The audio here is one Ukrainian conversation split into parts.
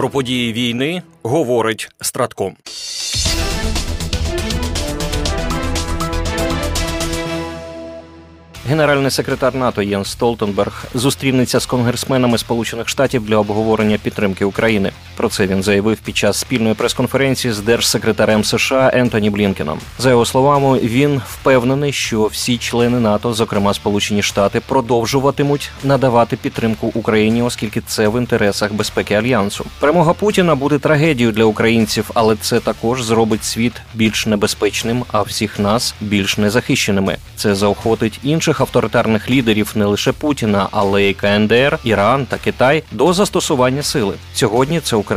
Про події війни говорить Стратком. Генеральний секретар НАТО Єн Столтенберг зустрінеться з конгресменами Сполучених Штатів для обговорення підтримки України. Про це він заявив під час спільної прес-конференції з держсекретарем США Ентоні Блінкеном. За його словами, він впевнений, що всі члени НАТО, зокрема Сполучені Штати, продовжуватимуть надавати підтримку Україні, оскільки це в інтересах безпеки альянсу. Перемога Путіна буде трагедією для українців, але це також зробить світ більш небезпечним, а всіх нас більш незахищеними. Це заохотить інших авторитарних лідерів не лише Путіна, але й КНДР, Іран та Китай до застосування сили. Сьогодні це Україна.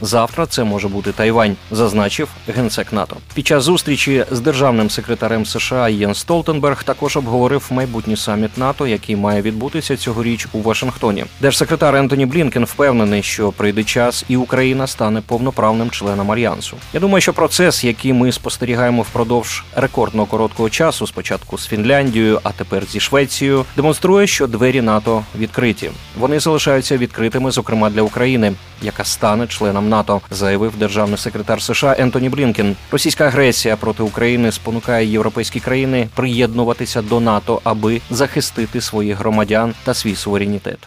Завтра це може бути Тайвань, зазначив генсек НАТО. Під час зустрічі з державним секретарем США Єн Столтенберг також обговорив майбутній саміт НАТО, який має відбутися цьогоріч у Вашингтоні. Держсекретар Ентоні Блінкен впевнений, що прийде час, і Україна стане повноправним членом альянсу. Я думаю, що процес, який ми спостерігаємо впродовж рекордно короткого часу, спочатку з Фінляндією, а тепер зі Швецією, демонструє, що двері НАТО відкриті. Вони залишаються відкритими, зокрема для України, яка стане членом НАТО, заявив державний секретар США Ентоні Блінкен. Російська агресія проти України спонукає європейські країни приєднуватися до НАТО, аби захистити своїх громадян та свій суверенітет.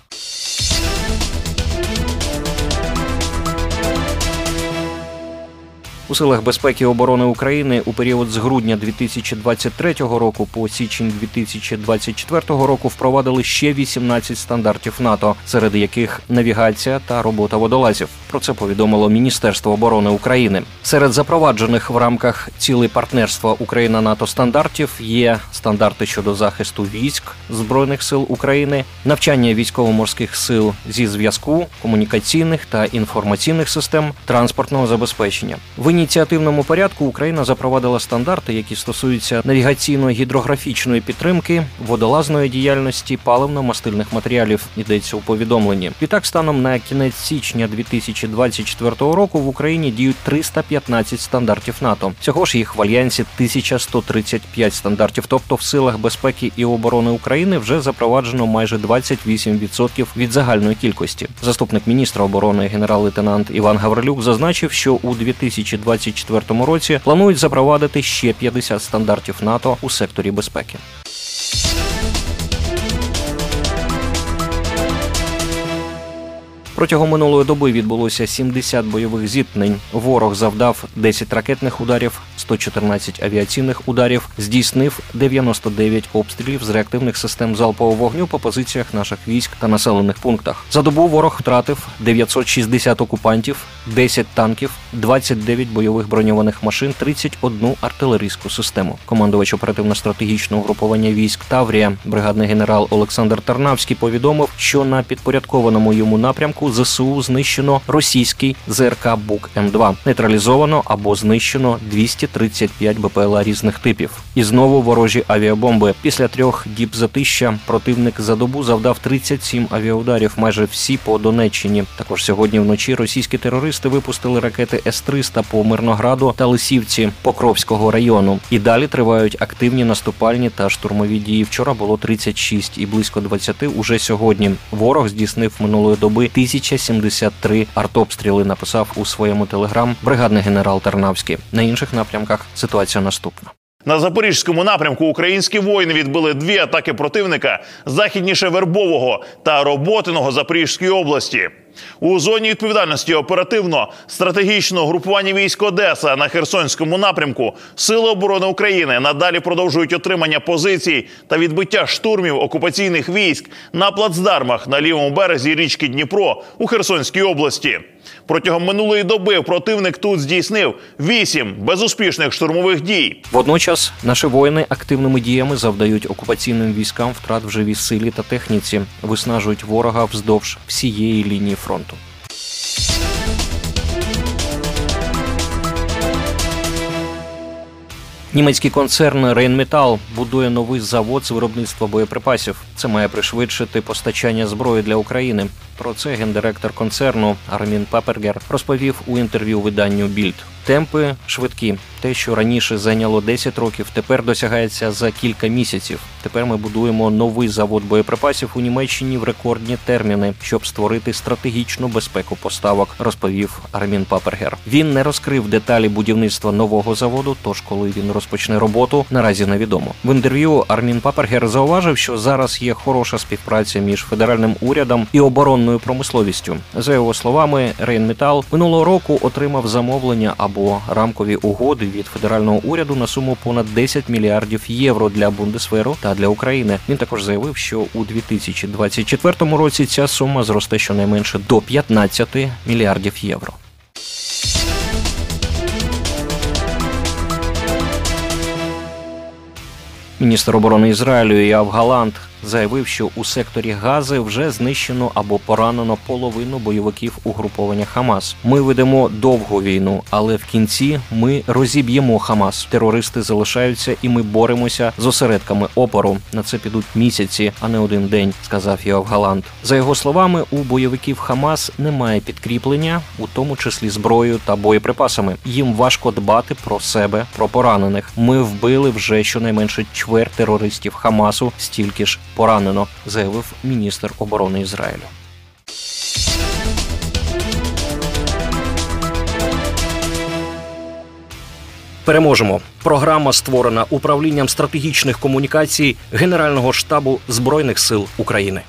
У силах безпеки і оборони України у період з грудня 2023 року по січень 2024 року впровадили ще 18 стандартів НАТО, серед яких навігація та робота водолазів. Про це повідомило Міністерство оборони України. Серед запроваджених в рамках цілей партнерства Україна НАТО стандартів є стандарти щодо захисту військ збройних сил України, навчання військово-морських сил зі зв'язку, комунікаційних та інформаційних систем, транспортного забезпечення. В ініціативному порядку Україна запровадила стандарти, які стосуються навігаційно-гідрографічної підтримки, водолазної діяльності, паливно-мастильних матеріалів. Йдеться у повідомленні. Відтак, станом на кінець січня 2024 року в Україні діють 315 стандартів НАТО. Цього ж їх в альянсі 1135 стандартів. Тобто, в силах безпеки і оборони України вже запроваджено майже 28% від загальної кількості. Заступник міністра оборони генерал-лейтенант Іван Гаврилюк зазначив, що у 2020 2024 році планують запровадити ще 50 стандартів НАТО у секторі безпеки. Протягом минулої доби відбулося 70 бойових зіткнень. Ворог завдав 10 ракетних ударів, 114 авіаційних ударів, здійснив 99 обстрілів з реактивних систем залпового вогню по позиціях наших військ та населених пунктах. За добу ворог втратив 960 окупантів, 10 танків, 29 бойових броньованих машин, 31 артилерійську систему. Командувач оперативно-стратегічного угруповання військ Таврія, бригадний генерал Олександр Тарнавський повідомив, що на підпорядкованому йому напрямку. ЗСУ знищено російський ЗРК Бук М2. Нейтралізовано або знищено 235 БПЛА різних типів. І знову ворожі авіабомби. Після трьох діб затища противник за добу завдав 37 авіаударів, майже всі по Донеччині. Також сьогодні вночі російські терористи випустили ракети С-300 по Мирнограду та Лисівці Покровського району. І далі тривають активні наступальні та штурмові дії. Вчора було 36 і близько 20 уже сьогодні. Ворог здійснив минулої доби тисяч 1073 артобстріли написав у своєму телеграм бригадний генерал Тарнавський. На інших напрямках ситуація наступна. На запорізькому напрямку українські воїни відбили дві атаки противника західніше Вербового та Роботиного Запорізької області. У зоні відповідальності оперативно стратегічного групування військ Одеса на Херсонському напрямку Сили оборони України надалі продовжують отримання позицій та відбиття штурмів окупаційних військ на плацдармах на лівому березі річки Дніпро у Херсонській області. Протягом минулої доби противник тут здійснив вісім безуспішних штурмових дій. Водночас наші воїни активними діями завдають окупаційним військам втрат в живій силі та техніці, виснажують ворога вздовж всієї лінії фронту. Німецький концерн Рейнметал будує новий завод з виробництва боєприпасів. Це має пришвидшити постачання зброї для України. Про це гендиректор концерну Армін Папергер розповів у інтерв'ю виданню Більд. Темпи швидкі. Те, що раніше зайняло 10 років, тепер досягається за кілька місяців. Тепер ми будуємо новий завод боєприпасів у Німеччині в рекордні терміни, щоб створити стратегічну безпеку поставок, розповів Армін Папергер. Він не розкрив деталі будівництва нового заводу. Тож, коли він розпочне роботу, наразі невідомо. В інтерв'ю Армін Папергер зауважив, що зараз є хороша співпраця між федеральним урядом і оборонною промисловістю. За його словами, Рейнметал минулого року отримав замовлення або рамкові угоди від федерального уряду на суму понад 10 мільярдів євро для Бундесверу та для України. Він також заявив, що у 2024 році ця сума зросте щонайменше до 15 мільярдів євро. Міністр оборони Ізраїлю Яв Галант заявив, що у секторі Гази вже знищено або поранено половину бойовиків угруповання Хамас. Ми ведемо довгу війну, але в кінці ми розіб'ємо Хамас. Терористи залишаються, і ми боремося з осередками опору. На це підуть місяці, а не один день, сказав Йоав Галант. За його словами, у бойовиків Хамас немає підкріплення, у тому числі зброєю та боєприпасами. Їм важко дбати про себе, про поранених. Ми вбили вже щонайменше чверть терористів Хамасу, стільки ж поранено, заявив міністр оборони Ізраїлю. Переможемо. Програма створена управлінням стратегічних комунікацій Генерального штабу збройних сил України.